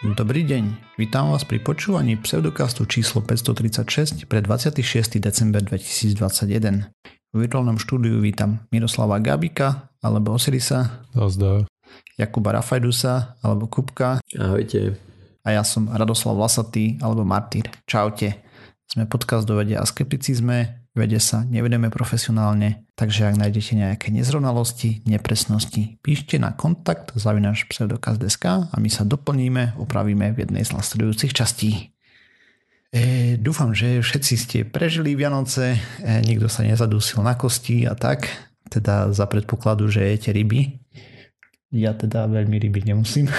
Dobrý deň, vítam vás pri počúvaní pseudokastu číslo 536 pre 26. december 2021. V virtuálnom štúdiu vítam Miroslava Gabika alebo Osirisa. Nazdar. Jakuba Rafajdusa alebo Kupka. Ahojte. A ja som Radoslav Vlasatý alebo Martýr. Čaute. Sme podcast do vede a skepticizme, vede sa nevedeme profesionálne, takže ak nájdete nejaké nezrovnalosti, nepresnosti, píšte na kontakt zavinaš pseudokaz.sk a my sa doplníme, opravíme v jednej z nasledujúcich častí. E, dúfam, že všetci ste prežili Vianoce, e, nikto sa nezadusil na kosti a tak, teda za predpokladu, že jete ryby. Ja teda veľmi ryby nemusím.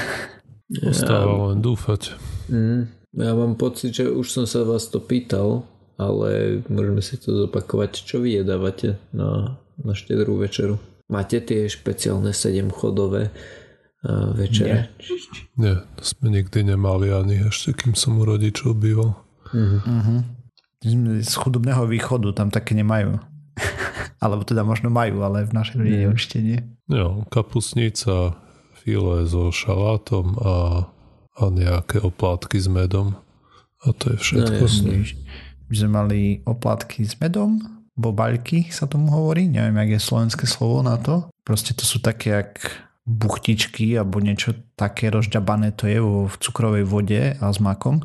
Ostáva len dúfať. Mm, ja mám pocit, že už som sa vás to pýtal, ale môžeme si to zopakovať. Čo vy jedávate na, na štedrú večeru? Máte tie špeciálne 7 chodové uh, večere? Nie. Nie, to sme nikdy nemali ani ešte, kým som u rodičov býval. Uh-huh. Uh-huh. Z chudobného východu tam také nemajú. Alebo teda možno majú, ale v našej rodine mm. určite nie. Jo, kapusnica, file so šalátom a a nejaké oplátky s medom. A to je všetko. No, My sme mali oplatky s medom, bobaľky sa tomu hovorí, neviem, jak je slovenské slovo na to. Proste to sú také jak buchtičky alebo niečo také rozďabané to je vo, v cukrovej vode a s makom.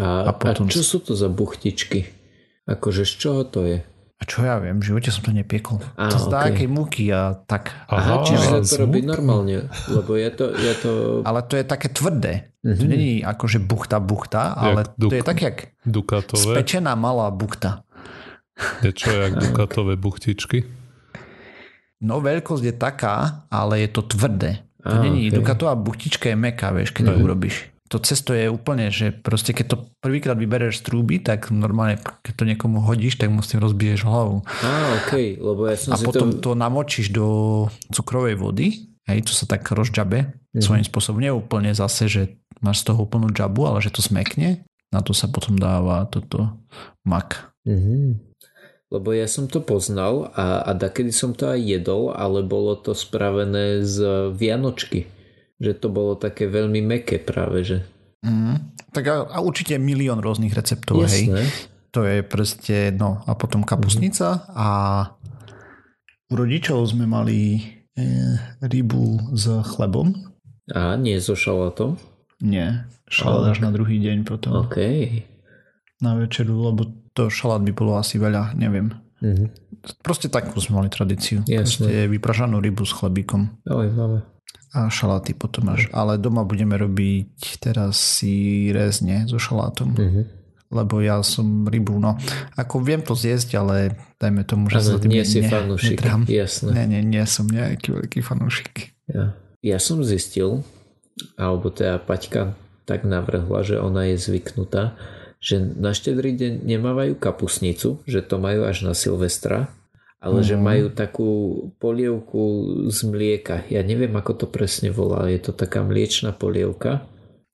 A, a, potom... a čo sú to za buchtičky? Akože z čoho to je? A čo ja viem, v živote som to nepiekol. Á, to zdá okay. múky a tak. Aha, Aha čiže to robí normálne, lebo je to, je to... Ale to je také tvrdé. Mm-hmm. To není akože buchta buchta, ale duk, to je tak jak dukatové. spečená malá buchta. Niečo jak dukatové buchtičky? No veľkosť je taká, ale je to tvrdé. To není, okay. dukatová buchtička je meká, vieš, keď ju urobíš to cesto je úplne, že proste keď to prvýkrát vybereš z trúby, tak normálne keď to niekomu hodíš, tak mu s tým rozbiješ hlavu. Á, okay, lebo ja som A si potom to... to namočíš do cukrovej vody, hej, to sa tak rozďabe mm. svojím spôsobom. Nie úplne zase, že máš z toho úplnú džabu, ale že to smekne. Na to sa potom dáva toto mak. Mm-hmm. Lebo ja som to poznal a, a dakedy som to aj jedol, ale bolo to spravené z Vianočky že to bolo také veľmi meké práve, že. Mm, tak a, a určite milión rôznych receptov, Jasné. hej. To je proste, no a potom kapusnica mm-hmm. a u rodičov sme mali e, rybu s chlebom. A nie so šalátom? Nie, šalát až na druhý deň potom. OK. Na večeru, lebo to šalát by bolo asi veľa, neviem. Mm-hmm. Proste takú sme mali tradíciu. Jasné. Proste vypražanú rybu s chlebíkom. máme a šaláty potom až. Ale doma budeme robiť teraz si rezne so šalátom. Uh-huh. Lebo ja som rybu, no ako viem to zjesť, ale dajme tomu, že sa tým nie si fanúšik, jasné. Nie, nie, nie som nejaký veľký fanúšik. Ja. ja som zistil, alebo teda Paťka tak navrhla, že ona je zvyknutá, že na štedrý deň nemávajú kapusnicu, že to majú až na Silvestra, ale mm. že mhm. majú takú polievku z mlieka. Ja neviem, ako to presne volá. Je to taká mliečná polievka.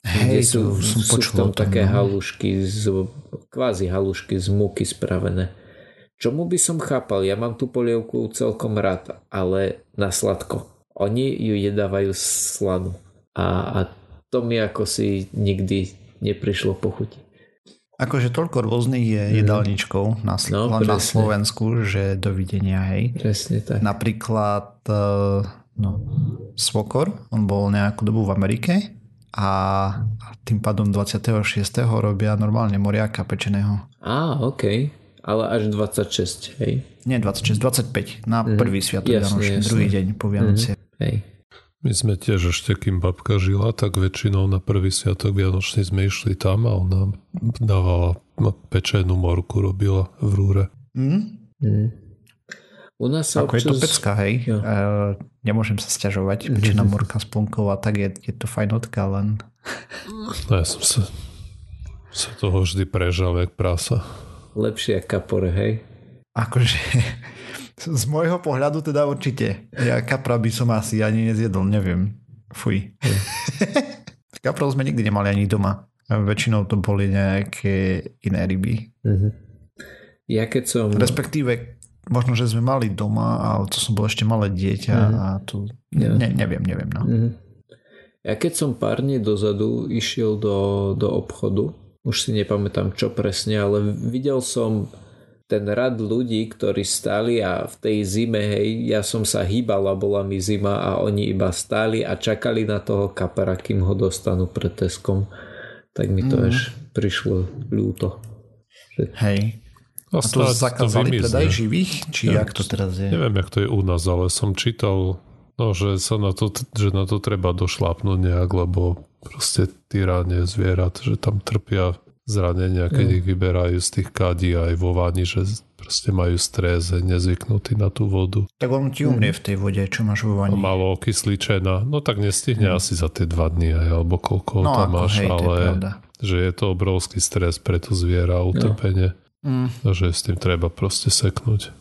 Hej, sú, som sú v tom také no. halušky, z, kvázi halušky z múky spravené. Čomu by som chápal? Ja mám tú polievku celkom rád, ale na sladko. Oni ju jedávajú slanu. A, a to mi ako si nikdy neprišlo pochutiť. Akože toľko rôznych je mm. jedálničkou na, no, na Slovensku, že dovidenia, hej. Presne tak. Napríklad uh, no, Svokor, on bol nejakú dobu v Amerike a tým pádom 26. robia normálne moriaka pečeného. Á, OK. Ale až 26, hej? Nie 26, 25 na mm. prvý sviatok Vianočný, druhý deň po Vianocie. Mm. Hej. My sme tiež ešte, kým babka žila, tak väčšinou na prvý sviatok Vianočný sme išli tam a ona dávala pečenú morku, robila v rúre. Mm? Mm. U nás sa Ako občas... je to pecka, hej. Ja. E, nemôžem sa stiažovať. Pečená morka s plnkou a tak je, je to fajnotka, len... No ja som sa, sa toho vždy prežal, jak prása. Lepšie ako kapor, hej? Akože z môjho pohľadu teda určite. Ja kapra by som asi ani nezjedol, neviem. Fuj. Kaprov sme nikdy nemali ani doma. Väčšinou to boli nejaké iné ryby. Uh-huh. Ja keď som... Respektíve možno, že sme mali doma, ale to som bol ešte malé dieťa uh-huh. a tu... Ja. Ne, neviem, neviem. No. Uh-huh. Ja keď som pár dní dozadu išiel do, do obchodu, už si nepamätám čo presne, ale videl som ten rad ľudí, ktorí stáli a v tej zime, hej, ja som sa hýbal a bola mi zima a oni iba stáli a čakali na toho kapera, kým ho dostanú pred Teskom. Tak mi to mm. až prišlo ľúto. Hej. A, a to zakázali to predaj živých? Či ja, jak to teraz je? Neviem, jak to je u nás, ale som čítal, no, že, sa na to, že na to treba došlápnuť nejak, lebo proste tyranie zvierat, že tam trpia zranenia, keď mm. ich vyberajú z tých kádí aj vo váni, že proste majú stres, nezvyknutí na tú vodu. Tak on ti umrie mm. v tej vode, čo máš vo vani. Malo okysličená. No tak nestihne mm. asi za tie dva dny aj, alebo koľko no, tam máš, hej, ale je že je to obrovský stres pre to zviera, utrpenie. Mm. Že s tým treba proste seknúť.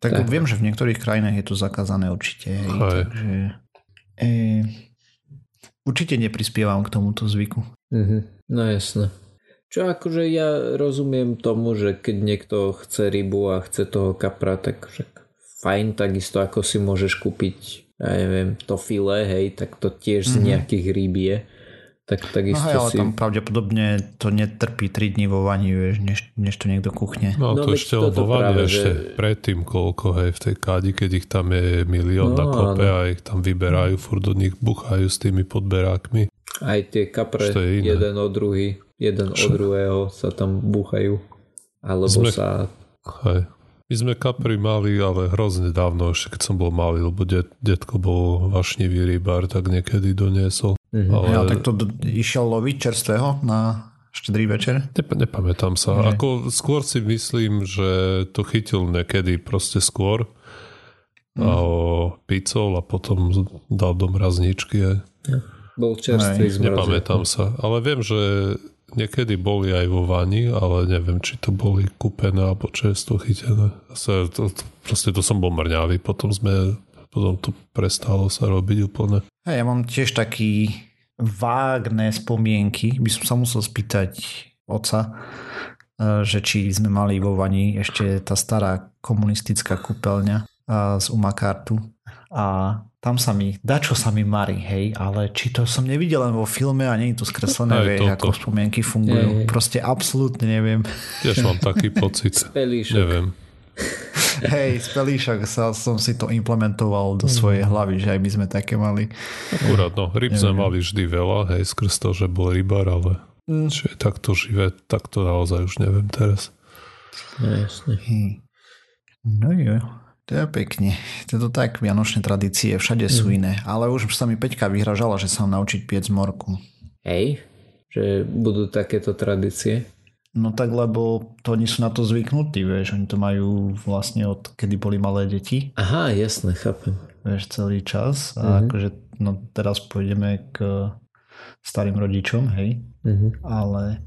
Tak, tak viem, že v niektorých krajinách je to zakázané určite. Hej, takže, e, určite neprispievam k tomuto zvyku. Mm-hmm. No jasné. Čo akože ja rozumiem tomu, že keď niekto chce rybu a chce toho kapra, tak však fajn, takisto ako si môžeš kúpiť, ja neviem, to file, hej, tak to tiež mm-hmm. z mhm. nejakých rýb je. Tak takisto no hej, ale si... tam pravdepodobne to netrpí 3 dní vo vani, vieš, než, než to niekto kuchne. No, no to ešte vo vani ešte že... predtým koľko, hej, v tej kádi, keď ich tam je milión no, na kope áno. a ich tam vyberajú, furt do nich buchajú s tými podberákmi. Aj tie kapre, jeden od druhý jeden Čo? od druhého sa tam búchajú. Alebo sme, sa... Hej. My sme kapry mali, ale hrozne dávno, ešte keď som bol malý, lebo det, detko bol vašnivý rybár, tak niekedy doniesol. Mm-hmm. Ale... Ja, tak to išiel loviť čerstvého na štedrý večer? Nep- nepamätám sa. Že... Ako skôr si myslím, že to chytil niekedy proste skôr mm. a o picol a potom dal do mrazničky. Ja. Bol čerstvý zmrazil. Nepamätám sa. Ale viem, že Niekedy boli aj vo vani, ale neviem, či to boli kúpené alebo često chytené. Zase to, to, proste to som bol mrňavý, potom sme potom to prestalo sa robiť úplne. Ja mám tiež taký vágne spomienky, by som sa musel spýtať oca, e, že či sme mali vo vani ešte tá stará komunistická kúpeľňa e, z Umakartu a tam sa mi, dačo sa mi marí, hej, ale či to som nevidel len vo filme a nie je to skreslené, vieš, ako spomienky fungujú. Je, Proste absolútne neviem. Tiež mám taký pocit. Spelíšok. Neviem. Hej, spelíšok sa, som si to implementoval do svojej hlavy, že aj my sme také mali. Akurát, no, ryb sme mali vždy veľa, hej, skrz to, že bol rybár, ale mm. či je takto živé, tak to naozaj už neviem teraz. No, jasne. No jo. To je pekne. To je to tak, vianočné tradície, všade sú mhm. iné. Ale už sa mi Peťka vyhražala, že sa mám naučiť piec morku. Hej, že budú takéto tradície? No tak, lebo to oni sú na to zvyknutí, vieš, oni to majú vlastne od kedy boli malé deti. Aha, jasne, chápem. Vieš, celý čas a uh-huh. akože, no teraz pôjdeme k starým rodičom, hej, uh-huh. ale...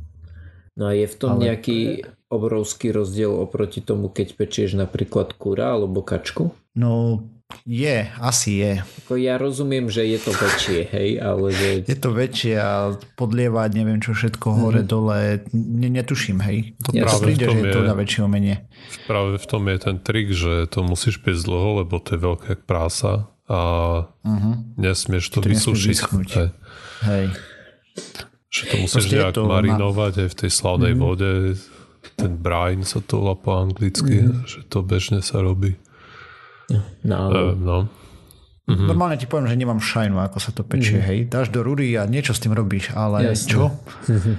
No a je v tom ale... nejaký obrovský rozdiel oproti tomu, keď pečieš napríklad kura alebo kačku? No je, asi je. Ako ja rozumiem, že je to väčšie, hej, ale že... Je to väčšie a podlievať neviem čo všetko mm. hore, dole, ne, netuším, hej. To ja práve príde, že je to na väčšie umenie. Práve v tom je ten trik, že to musíš piesť dlho, lebo to je veľká prása a uh-huh. nesmieš to, to vysúšiť. Hej. hej. Že to musíš Proste nejak to marinovať na... aj v tej slavnej mm. vode ten brine sa to volá po anglicky, mm. že to bežne sa robí. No. Uh, no. Mm-hmm. Normálne ti poviem, že nemám šajnu, ako sa to pečie, mm. hej. Dáš do rury a niečo s tým robíš, ale Jasne. čo? Mm-hmm.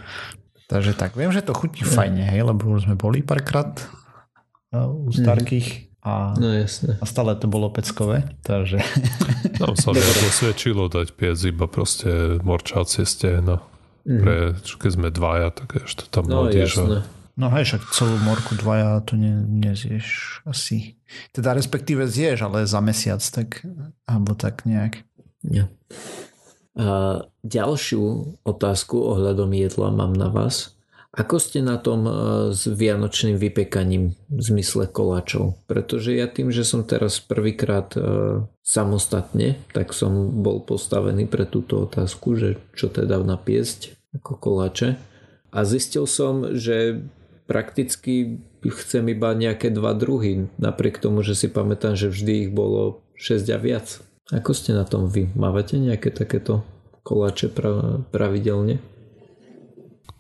Takže tak, viem, že to chutí mm. fajne, hej, lebo už sme boli párkrát u mhm. starkých. A, no jasne. a stále to bolo peckové, takže... Tam sa mi osvedčilo dať piec iba proste morčácie stehna. Mm. Pre, keď sme dvaja, tak ešte tam no. Jasné. A No hej, však celú morku dvaja to ne, nezieš asi. Teda respektíve zješ, ale za mesiac, tak alebo tak nejak. Ja. A ďalšiu otázku ohľadom jedla mám na vás. Ako ste na tom e, s vianočným vypekaním v zmysle koláčov? Pretože ja tým, že som teraz prvýkrát e, samostatne, tak som bol postavený pre túto otázku, že čo teda napiesť ako koláče. A zistil som, že prakticky chcem iba nejaké dva druhy, napriek tomu, že si pamätám, že vždy ich bolo 6 a viac. Ako ste na tom vy? Mávate nejaké takéto koláče pra- pravidelne?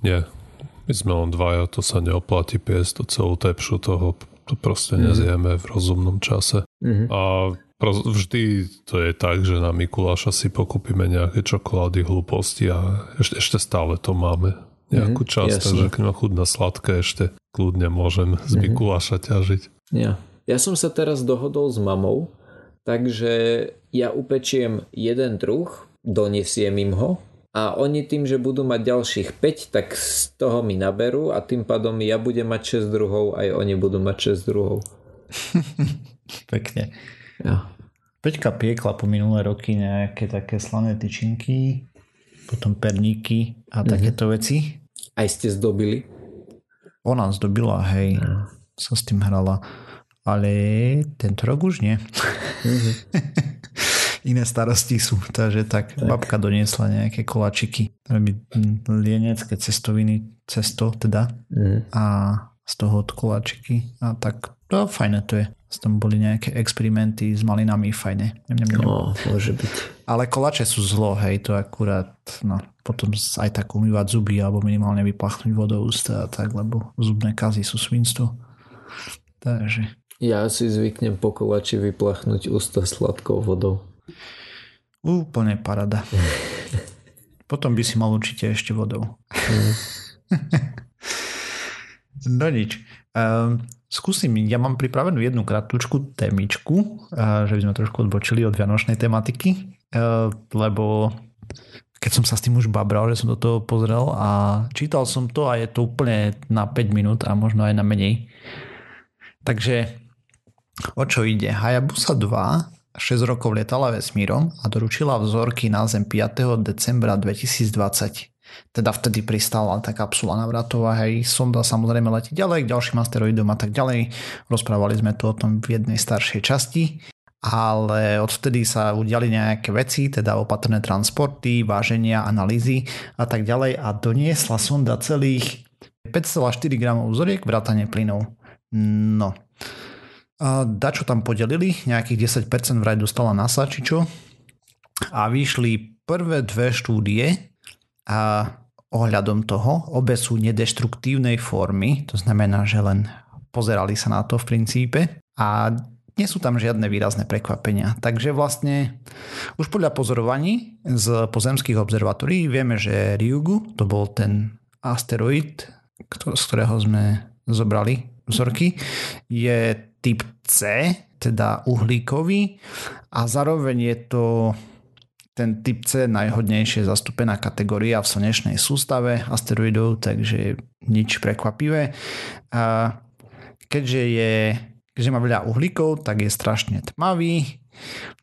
Nie. My sme len dvaja, to sa neoplatí piesť, to celú tepšu toho to proste mm. nezjeme v rozumnom čase. Mm-hmm. A vždy to je tak, že na Mikuláša si pokúpime nejaké čokolády, hlúposti a ešte, ešte stále to máme nejakú mm-hmm, časť, takže keď ma chuť na sladké, ešte kľudne môžem z mm-hmm. Mikuláša ťažiť. Ja. ja som sa teraz dohodol s mamou, takže ja upečiem jeden druh, donesiem im ho a oni tým, že budú mať ďalších 5, tak z toho mi naberú a tým pádom ja budem mať 6 druhov, aj oni budú mať 6 druhov. Pekne. Ja. Peťka piekla po minulé roky nejaké také slané tyčinky, potom perníky a mm-hmm. takéto veci. Aj ste zdobili? Ona zdobila, hej. Ja. Sa s tým hrala. Ale tento rok už nie. Mm-hmm. iné starosti sú. Takže tak, tak. babka doniesla nejaké kolačiky. Lienecké cestoviny, cesto teda. Mm. A z toho od koláčiky. A tak to fajné to je. Tam boli nejaké experimenty s malinami, fajné. Nem, nem, nem. No, môže byť. Ale kolače sú zlo, hej, to akurát, no, potom aj tak umývať zuby alebo minimálne vyplachnúť vodou ústa a tak, lebo zubné kazy sú svinstvo. Takže. Ja si zvyknem po kolači vyplachnúť ústa sladkou vodou. Úplne parada. Potom by si mal určite ešte vodou. no nič. Uh, skúsim, ja mám pripravenú jednu kratučku témičku, uh, že by sme trošku odbočili od vianočnej tematiky, uh, lebo keď som sa s tým už babral, že som do toho pozrel a čítal som to a je to úplne na 5 minút a možno aj na menej. Takže o čo ide? Hayabusa 2 6 rokov letala vesmírom a doručila vzorky na Zem 5. decembra 2020. Teda vtedy pristála tá kapsula navratová, hej, sonda samozrejme letí ďalej k ďalším asteroidom a tak ďalej. Rozprávali sme tu o tom v jednej staršej časti, ale odvtedy sa udiali nejaké veci, teda opatrné transporty, váženia, analýzy a tak ďalej a doniesla sonda celých 5,4 gramov vzoriek vrátane plynov. No, dačo tam podelili, nejakých 10% vraj dostala NASA, či čo. A vyšli prvé dve štúdie a ohľadom toho, obe sú nedeštruktívnej formy, to znamená, že len pozerali sa na to v princípe a nie sú tam žiadne výrazné prekvapenia. Takže vlastne už podľa pozorovaní z pozemských observatórií vieme, že Ryugu, to bol ten asteroid, z ktorého sme zobrali vzorky, je typ C, teda uhlíkový a zároveň je to ten typ C najhodnejšie zastúpená kategória v slnečnej sústave asteroidov, takže nič prekvapivé. A keďže, je, keďže má veľa uhlíkov, tak je strašne tmavý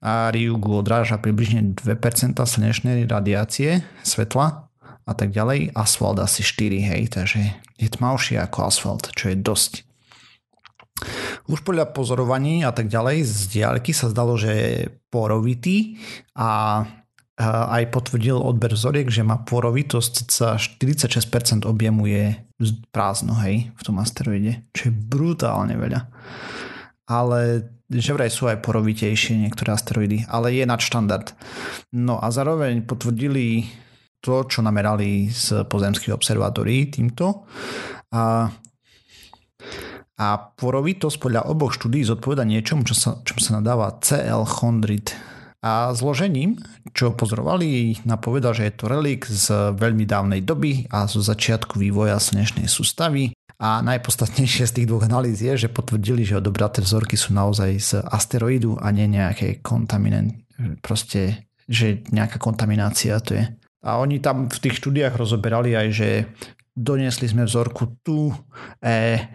a Ryugu odráža približne 2% slnečnej radiácie svetla a tak ďalej. Asfalt asi 4, hej, takže je tmavší ako asfalt, čo je dosť. Už podľa pozorovaní a tak ďalej z diaľky sa zdalo, že je porovitý a aj potvrdil odber vzoriek, že má porovitosť sa 46% objemu je prázdno, hej, v tom asteroide, čo je brutálne veľa. Ale že vraj sú aj porovitejšie niektoré asteroidy, ale je nadštandard. No a zároveň potvrdili to, čo namerali z pozemských observatórií týmto. A a porovitosť podľa oboch štúdí zodpoveda niečomu, čo sa, čo sa nadáva CL chondrit. A zložením, čo pozorovali, napovedal, že je to relik z veľmi dávnej doby a zo začiatku vývoja slnečnej sústavy. A najpodstatnejšie z tých dvoch analýz je, že potvrdili, že odobraté vzorky sú naozaj z asteroidu a nie nejaké kontaminant, proste, že nejaká kontaminácia to je. A oni tam v tých štúdiách rozoberali aj, že doniesli sme vzorku tu, e,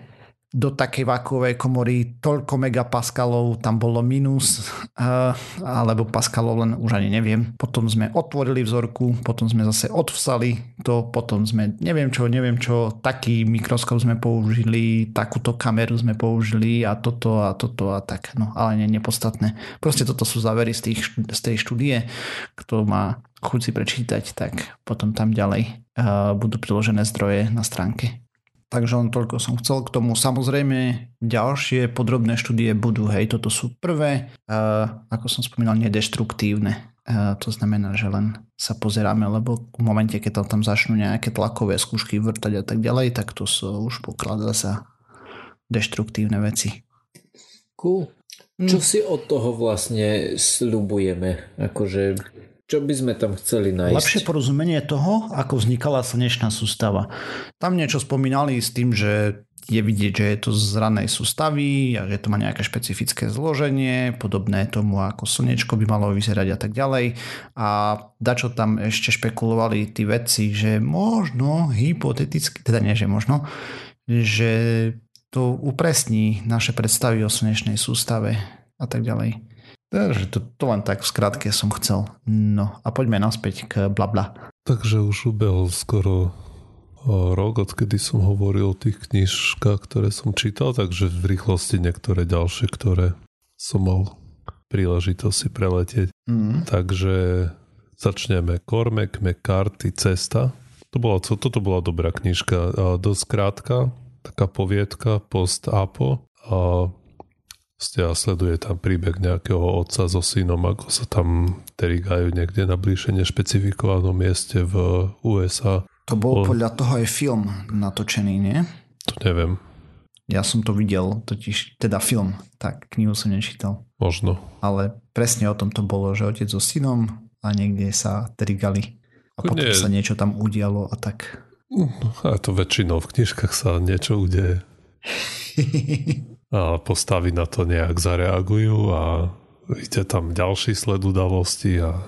do takej vakuovej komory toľko megapaskalov, tam bolo minus, uh, alebo paskalov len už ani neviem. Potom sme otvorili vzorku, potom sme zase odvsali to, potom sme neviem čo, neviem čo, taký mikroskop sme použili, takúto kameru sme použili a toto a toto a tak, no ale nie, nepodstatné. Proste toto sú závery z, tých, z tej štúdie, kto má chuť si prečítať, tak potom tam ďalej uh, budú priložené zdroje na stránke. Takže len toľko som chcel k tomu. Samozrejme, ďalšie podrobné štúdie budú, hej, toto sú prvé, uh, ako som spomínal, nedeštruktívne. to znamená, že len sa pozeráme, lebo v momente, keď tam, tam začnú nejaké tlakové skúšky vrtať a tak ďalej, tak to sú už pokladá sa deštruktívne veci. Cool. Čo hm. si od toho vlastne slubujeme? Akože, čo by sme tam chceli nájsť? Lepšie porozumenie toho, ako vznikala slnečná sústava. Tam niečo spomínali s tým, že je vidieť, že je to z ranej sústavy a že to má nejaké špecifické zloženie, podobné tomu, ako slnečko by malo vyzerať a tak ďalej. A dačo tam ešte špekulovali tí vedci, že možno, hypoteticky, teda nie, že možno, že to upresní naše predstavy o slnečnej sústave a tak ďalej. Takže to, to len tak v skratke som chcel. No a poďme naspäť k blabla. Takže už ubehol skoro rok, odkedy som hovoril o tých knižkách, ktoré som čítal, takže v rýchlosti niektoré ďalšie, ktoré som mal príležitosť si preletieť. Mm. Takže začneme. Cormac McCarthy Cesta. To bola, toto bola dobrá knižka. Dosť krátka, taká poviedka post-apo. A a sleduje tam príbeh nejakého otca so synom, ako sa tam terigajú niekde na bližšie nešpecifikovanom mieste v USA to bol, bol podľa toho aj film natočený, nie? To neviem. Ja som to videl, totiž, teda film, tak knihu som nečítal. Možno. Ale presne o tom to bolo, že otec so synom a niekde sa trigali. A potom Nie. sa niečo tam udialo a tak. A to väčšinou v knižkách sa niečo udeje. a postavy na to nejak zareagujú a ide tam ďalší sled udalosti a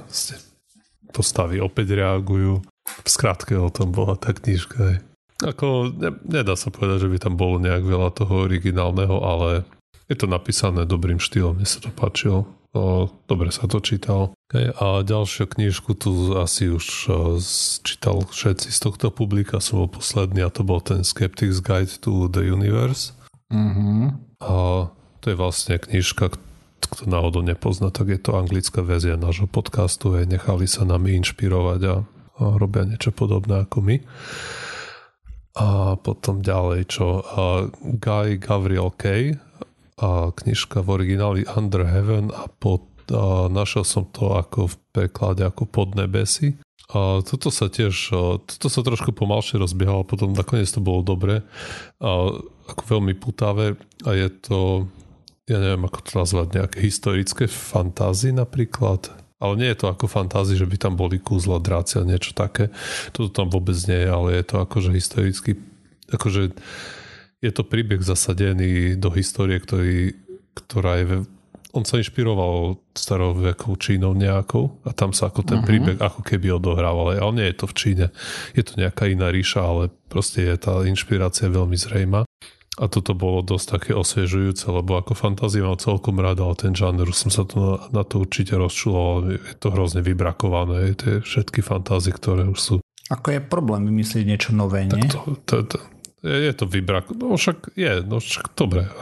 postavy opäť reagujú. V skratke o tom bola tá knižka. Ako, ne, nedá sa povedať, že by tam bolo nejak veľa toho originálneho, ale je to napísané dobrým štýlom, mne sa to páčilo. O, dobre sa to čítal. Okay, a ďalšiu knižku tu asi už o, čítal všetci z tohto publika, som bol posledný a to bol ten Skeptic's Guide to the Universe. Mm-hmm. A to je vlastne knižka, kto náhodou nepozná, tak je to anglická verzia nášho podcastu. Aj nechali sa nami inšpirovať a robia niečo podobné ako my. A potom ďalej, čo Guy Gabriel Kay, a knižka v origináli Under Heaven a, pod, a našiel som to ako v preklade ako Podnebesy. A toto sa tiež, toto sa trošku pomalšie rozbiehalo, potom nakoniec to bolo dobre. A ako veľmi putavé a je to, ja neviem ako to nazvať, nejaké historické fantázy napríklad ale nie je to ako fantázii, že by tam boli kúzla, drácia, niečo také. Toto tam vôbec nie je, ale je to akože historicky, akože je to príbeh zasadený do histórie, ktorý, ktorá je on sa inšpiroval starovekou Čínou nejakou a tam sa ako ten uh-huh. príbeh ako keby odohrával, ale nie je to v Číne. Je to nejaká iná ríša, ale proste je tá inšpirácia veľmi zrejma. A toto bolo dosť také osviežujúce, lebo ako fantáziu mám celkom rád, ale ten žáner som sa to na, na to určite rozčuloval. Je to hrozne vybrakované, tie všetky fantázie, ktoré už sú. Ako je problém vymyslieť niečo nové, nie? Tak to, to, to, je, to vybrak... No však je, no však dobre.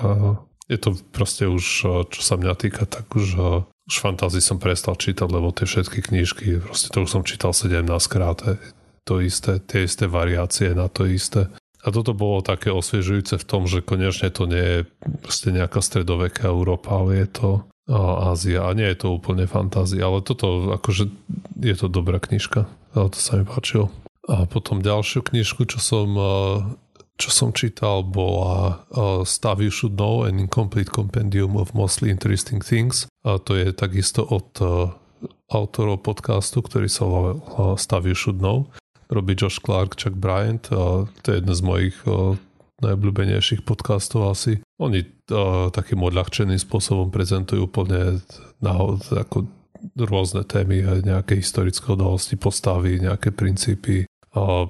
Je to proste už, čo sa mňa týka, tak už, už fantázii som prestal čítať, lebo tie všetky knižky, proste to už som čítal 17 krát. To isté, tie isté variácie na to isté. A toto bolo také osviežujúce v tom, že konečne to nie je proste nejaká stredoveká Európa, ale je to Ázia a nie je to úplne fantázia, ale toto akože je to dobrá knižka, ale to sa mi páčilo. A potom ďalšiu knižku, čo som, čo som čítal, bola Stuff You Should Know, an Incomplete Compendium of Mostly Interesting Things. A to je takisto od autorov podcastu, ktorý sa volá Stuff You Should Know robí Josh Clark, Chuck Bryant a to je jeden z mojich najobľúbenejších podcastov asi. Oni uh, takým odľahčeným spôsobom prezentujú úplne nahod, ako rôzne témy, nejaké historické udalosti, postavy, nejaké princípy a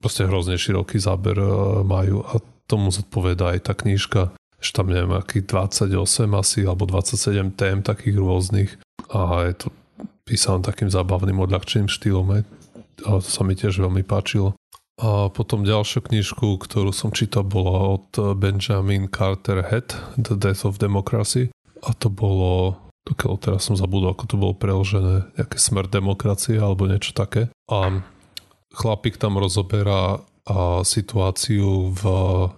proste hrozne široký záber majú a tomu zodpoveda aj tá knižka že tam neviem, akých 28 asi, alebo 27 tém takých rôznych a je to písané takým zábavným odľahčeným štýlom. Aj a to sa mi tiež veľmi páčilo. A potom ďalšiu knižku, ktorú som čítal, bola od Benjamin Carter Head, The Death of Democracy. A to bolo, dokiaľ teraz som zabudol, ako to bolo preložené, nejaké smrť demokracie alebo niečo také. A chlapík tam rozoberá a situáciu v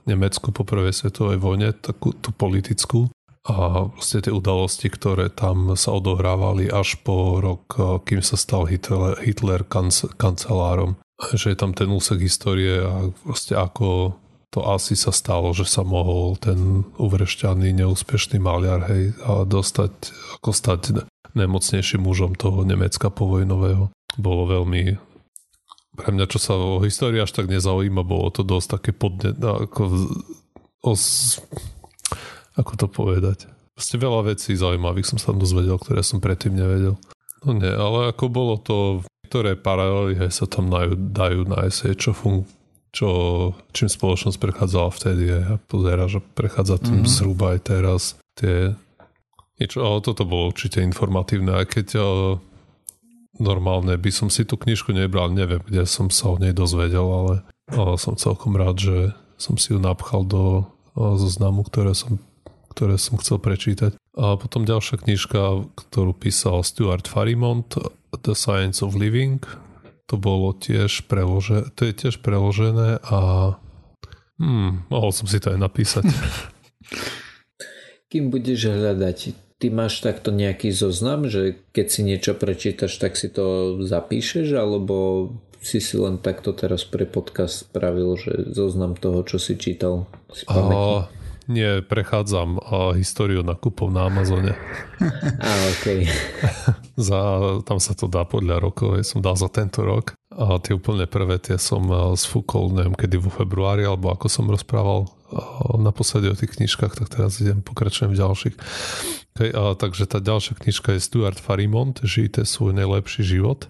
Nemecku po prvej svetovej vojne, takú tú politickú. A proste tie udalosti, ktoré tam sa odohrávali až po rok, kým sa stal Hitler, Hitler kanc- kancelárom. Že je tam ten úsek histórie a proste ako to asi sa stalo, že sa mohol ten uvrešťaný neúspešný maliar hej, a dostať, ako stať nemocnejším mužom toho Nemecka povojnového. Bolo veľmi pre mňa, čo sa o histórii až tak nezaujíma, bolo to dosť také podne, ako os, ako to povedať. Proste veľa vecí zaujímavých som sa dozvedel, ktoré som predtým nevedel. No nie, ale ako bolo to, ktoré paralely hej, sa tam dajú, dajú nájsť, čo, fun, čo, čím spoločnosť prechádzala vtedy a pozera, že prechádza tým mm-hmm. zhruba aj teraz tie niečo, ale toto bolo určite informatívne, aj keď o, normálne by som si tú knižku nebral, neviem, kde som sa o nej dozvedel, ale, ale som celkom rád, že som si ju napchal do zoznamu, ktoré som ktoré som chcel prečítať. A potom ďalšia knižka, ktorú písal Stuart Farimont, The Science of Living. To bolo tiež preložené, to je tiež preložené a hmm, mohol som si to aj napísať. Kým budeš hľadať, ty máš takto nejaký zoznam, že keď si niečo prečítaš, tak si to zapíšeš, alebo si si len takto teraz pre podcast spravil, že zoznam toho, čo si čítal z pamäti? Nie, prechádzam uh, históriu nakupov na Amazone. A, okay. za, tam sa to dá podľa rokov, ja som dal za tento rok. A tie úplne prvé tie som uh, sfúkol, neviem, kedy vo februári, alebo ako som rozprával uh, naposledy o tých knižkách, tak teraz idem, pokračujem v ďalších. Okay, a, takže tá ďalšia knižka je Stuart Farimont, Žijte svoj najlepší život.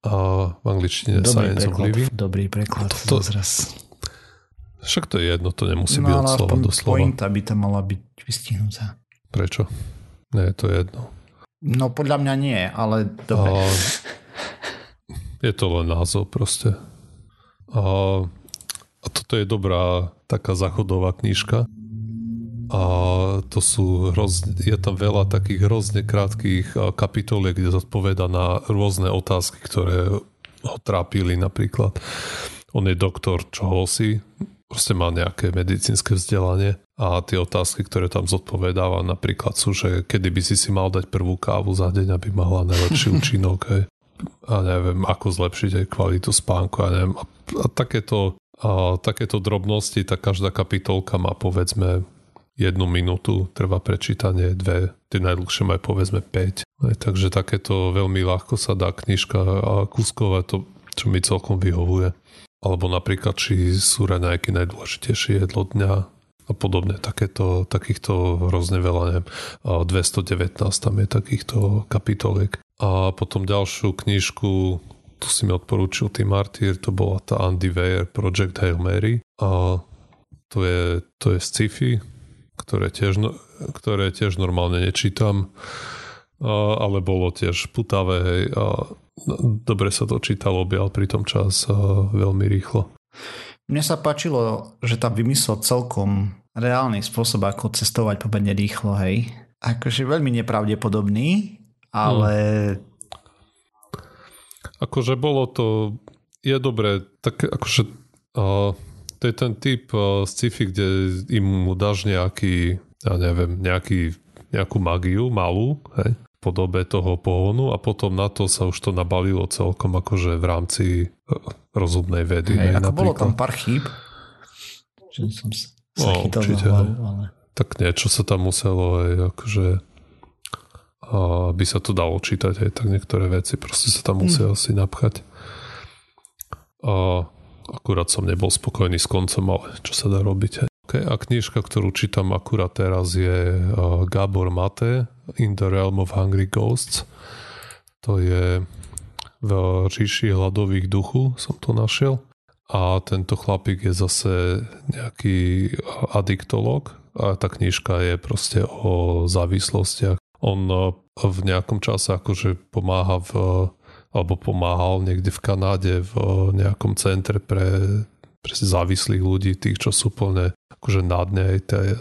A v angličtine dobrý Science preklad, of Living. Dobrý preklad. To, to, však to je jedno, to nemusí no, byť od slova do slova. pointa by tam mala byť vystihnutá. Prečo? Nie, to je jedno. No podľa mňa nie, ale dobre. A je to len názov proste. A, a toto je dobrá taká zachodová knižka. A to sú hrozne, je tam veľa takých hrozne krátkých kapitoliek, kde zodpoveda na rôzne otázky, ktoré ho trápili napríklad. On je doktor čoho si, proste má nejaké medicínske vzdelanie a tie otázky, ktoré tam zodpovedáva napríklad sú, že kedy by si si mal dať prvú kávu za deň, aby mala najlepší účinok hej. a neviem, ako zlepšiť aj kvalitu spánku a neviem. A, a takéto, a takéto drobnosti, tak každá kapitolka má povedzme jednu minútu, trvá prečítanie dve, tie najdlhšie majú povedzme 5. Aj, takže takéto veľmi ľahko sa dá knižka a kúskové to, čo mi celkom vyhovuje alebo napríklad, či sú raňajky najdôležitejšie jedlo dňa a podobne. Takéto, takýchto hrozne veľa, neviem, 219 tam je takýchto kapitoliek. A potom ďalšiu knižku, tu si mi odporúčil Tim Martyr, to bola tá Andy Weir Project Hail Mary. A to je, to je sci-fi, ktoré tiež, no, ktoré tiež normálne nečítam, ale bolo tiež putavé, hej, a dobre sa to čítalo, objal pri tom čas veľmi rýchlo. Mne sa páčilo, že tam vymyslel celkom reálny spôsob, ako cestovať pomerne rýchlo, hej. Akože veľmi nepravdepodobný, ale... Hmm. Akože bolo to... Je dobré, tak akože... Uh, to je ten typ uh, sci-fi, kde im mu dáš nejaký, ja neviem, nejaký, nejakú magiu malú, hej, podobe toho pohonu a potom na to sa už to nabalilo celkom akože v rámci e, rozumnej vedy. Hej, ako bolo tam pár chýb, že som sa no, určite, hlavu, ale... Tak niečo sa tam muselo aj akože aby sa to dalo čítať aj tak niektoré veci proste sa tam musia mm. asi napchať. A akurát som nebol spokojný s koncom, ale čo sa dá robiť. Okay, a knižka, ktorú čítam akurát teraz je uh, Gábor Mate In the Realm of Hungry Ghosts. To je v ríši hladových duchu som to našiel. A tento chlapík je zase nejaký adiktolog a tá knižka je proste o závislostiach. On uh, v nejakom čase akože pomáha v alebo pomáhal niekde v Kanáde v nejakom centre pre, pre závislých ľudí, tých, čo sú plne akože na dne aj tie,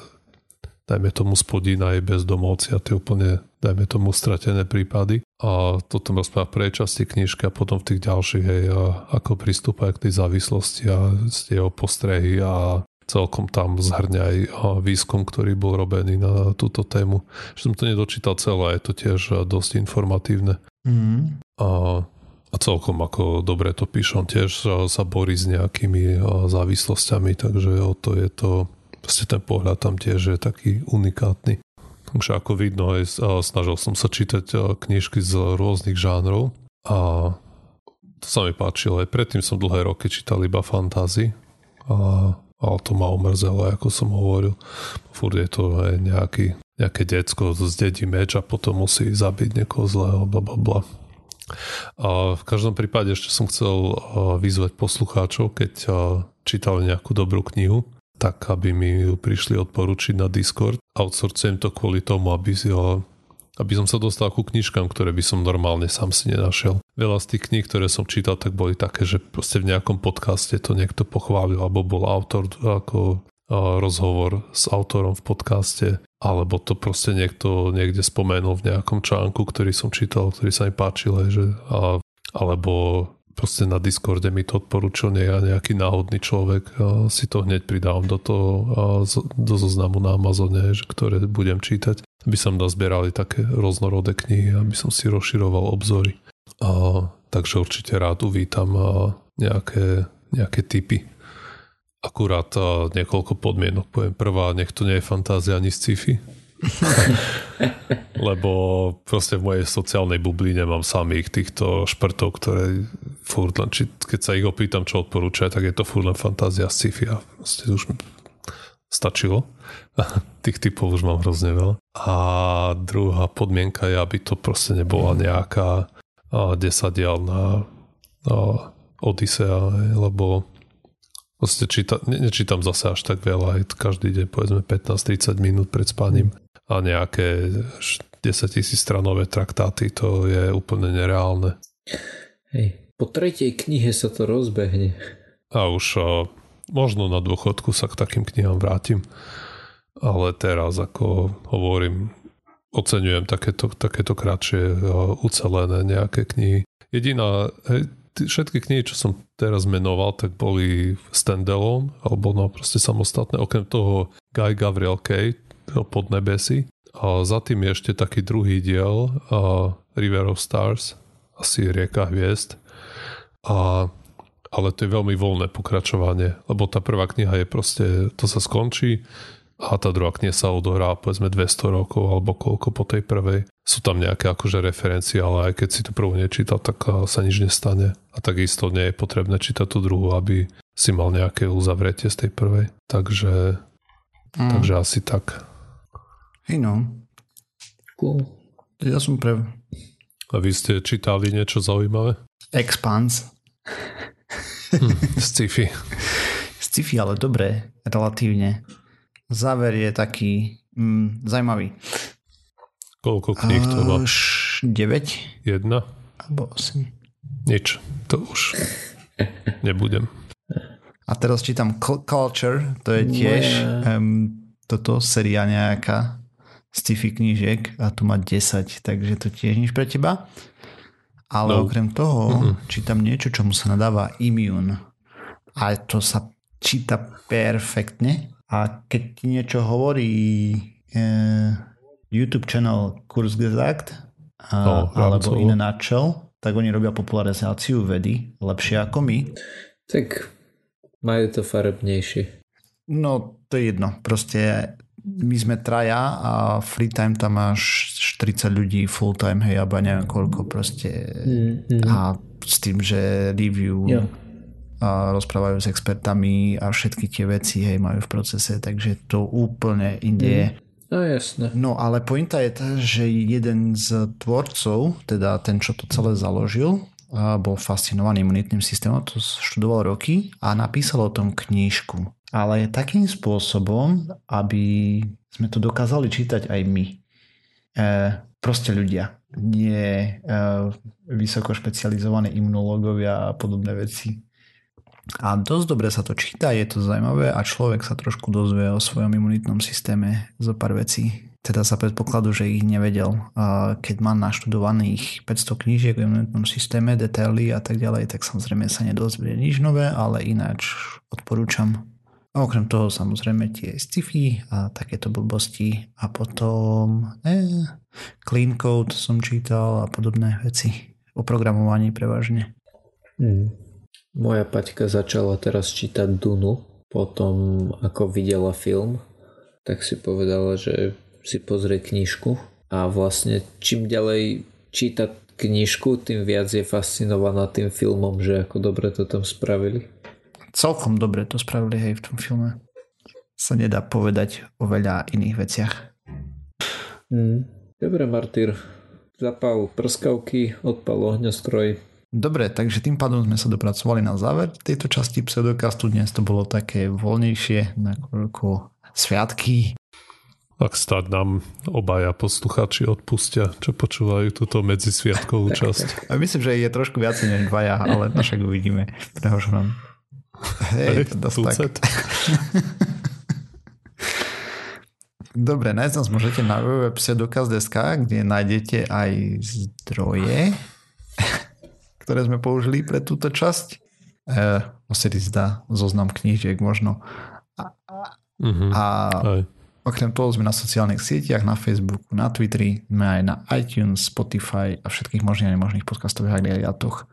dajme tomu spodina aj bezdomovci a tie úplne, dajme tomu, stratené prípady. A toto rozpráva pre časti knižky a potom v tých ďalších, hej, a ako pristúpa k tej závislosti a jeho postrehy a celkom tam zhrňa aj výskum, ktorý bol robený na túto tému. Že som to nedočítal celé, je to tiež dosť informatívne. Mm. A, a celkom ako dobre to píšem, tiež sa borí s nejakými závislosťami, takže o to je to, proste ten pohľad tam tiež je taký unikátny. Takže ako vidno, aj snažil som sa čítať knižky z rôznych žánrov a to sa mi páčilo. Aj predtým som dlhé roky čítal iba fantázy a, ale to ma omrzelo, ako som hovoril. Furt je to aj nejaký, nejaké decko zdedí meč a potom musí zabiť niekoho zlého, bla bla bla. A v každom prípade ešte som chcel vyzvať poslucháčov, keď čítali nejakú dobrú knihu, tak aby mi ju prišli odporučiť na Discord. Outsourcujem to kvôli tomu, aby si ho aby som sa dostal ku knižkám, ktoré by som normálne sám si nenašiel. Veľa z tých kníh, ktoré som čítal, tak boli také, že proste v nejakom podcaste to niekto pochválil, alebo bol autor ako rozhovor s autorom v podcaste, alebo to proste niekto niekde spomenul v nejakom článku, ktorý som čítal, ktorý sa mi páčil, že, a, alebo proste na Discorde mi to odporúčil nejaký náhodný človek si to hneď pridávam do toho do zoznamu na Amazone, ktoré budem čítať aby som nazbierali také rôznorodé knihy, aby som si rozširoval obzory. A, takže určite rád uvítam a, nejaké, nejaké typy. Akurát a, niekoľko podmienok poviem. Prvá, nech to nie je fantázia ani sci-fi. Lebo proste v mojej sociálnej bubline mám samých týchto šprtov, ktoré furt len, či, keď sa ich opýtam, čo odporúčajú, tak je to furt len fantázia sci-fi a proste už stačilo. Tých typov už mám hrozne veľa. A druhá podmienka je, aby to proste nebola nejaká desadielná Odisea, lebo proste číta, ne, nečítam zase až tak veľa, aj každý deň povedzme 15-30 minút pred spaním a nejaké 10 tisíc stranové traktáty, to je úplne nereálne. Hej, po tretej knihe sa to rozbehne. A už možno na dôchodku sa k takým knihám vrátim. Ale teraz, ako hovorím, oceňujem takéto, takéto kratšie ucelené nejaké knihy. Jediná, hej, všetky knihy, čo som teraz menoval, tak boli standalone, alebo no proste samostatné. Okrem toho Guy Gabriel Kay, pod nebesi. A za tým je ešte taký druhý diel, a River of Stars, asi Rieka hviezd. A ale to je veľmi voľné pokračovanie, lebo tá prvá kniha je proste, to sa skončí a tá druhá kniha sa odohrá povedzme 200 rokov alebo koľko po tej prvej. Sú tam nejaké akože referencie, ale aj keď si tú prvú nečítal, tak sa nič nestane. A takisto nie je potrebné čítať tú druhú, aby si mal nejaké uzavretie z tej prvej. Takže, mm. takže asi tak. Hej no. Cool. Ja som pre... A vy ste čítali niečo zaujímavé? Expans. Hm, sci-fi. Sci-fi, ale dobré, relatívne. Záver je taký mm, zaujímavý. Koľko kníh to má? 9. Jedna? Alebo 8. Nič, to už nebudem. A teraz čítam Culture, to je tiež um, toto séria nejaká sci-fi knížiek a tu má 10, takže to tiež nič pre teba. Ale no. okrem toho uh-huh. čítam niečo, čomu sa nadáva Immune. A to sa číta perfektne. A keď ti niečo hovorí eh, YouTube channel Kurzgesagt a, no, alebo iné Nutshell, tak oni robia popularizáciu vedy lepšie ako my. Tak majú to farebnejšie. No, to je jedno. Proste my sme traja a free time tam máš 40 ľudí full time, hej, alebo neviem koľko proste mm, mm. a s tým, že review yeah. a rozprávajú s expertami a všetky tie veci, hej, majú v procese, takže to úplne inde je. Mm. No jasné. No ale pointa je tá, že jeden z tvorcov, teda ten, čo to celé založil, bol fascinovaný imunitným systémom, to študoval roky a napísal o tom knížku ale takým spôsobom, aby sme to dokázali čítať aj my. E, proste ľudia, nie e, vysoko špecializovaní imunológovia a podobné veci. A dosť dobre sa to číta, je to zaujímavé a človek sa trošku dozvie o svojom imunitnom systéme zo pár vecí. Teda sa predpokladu, že ich nevedel. Keď má naštudovaných 500 knížiek o imunitnom systéme, detaily a tak ďalej, tak samozrejme sa nedozvie nič nové, ale ináč odporúčam A okrem toho samozrejme tie sci-fi a takéto blbosti a potom eh, clean code som čítal a podobné veci o programovaní prevažne. Hmm. Moja Paťka začala teraz čítať Dunu potom ako videla film tak si povedala, že si pozrie knižku a vlastne čím ďalej číta knižku, tým viac je fascinovaná tým filmom, že ako dobre to tam spravili. Celkom dobre to spravili hej v tom filme. Sa nedá povedať o veľa iných veciach. Hmm. Dobre, Martyr. Zapal prskavky, odpal ohňostroj. Dobre, takže tým pádom sme sa dopracovali na záver tejto časti pseudokastu. Dnes to bolo také voľnejšie, nakoľko sviatky. Ak stať nám obaja posluchači odpustia, čo počúvajú túto medzisviatkovú časť. A myslím, že je trošku viac než dvaja, ale však uvidíme. Prehož nám. Hej, to tak. Dobre, nájsť nás môžete na www.pseudokaz.sk, kde nájdete aj zdroje, ktoré sme použili pre túto časť. E, osedy zdá zoznam knížiek možno. A, Uh-huh. A aj. Okrem toho sme na sociálnych sieťach, na Facebooku, na Twitteri, sme aj na iTunes, Spotify a všetkých možných a nemožných podcastových agregátoch.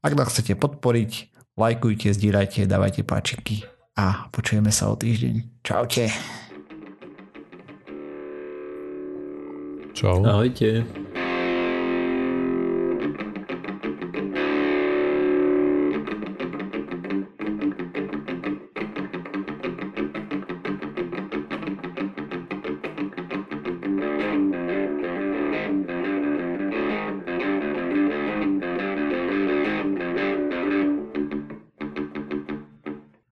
Ak nás chcete podporiť, lajkujte, zdieľajte, dávajte páčiky a počujeme sa o týždeň. Čaute. Čau. Ahojte.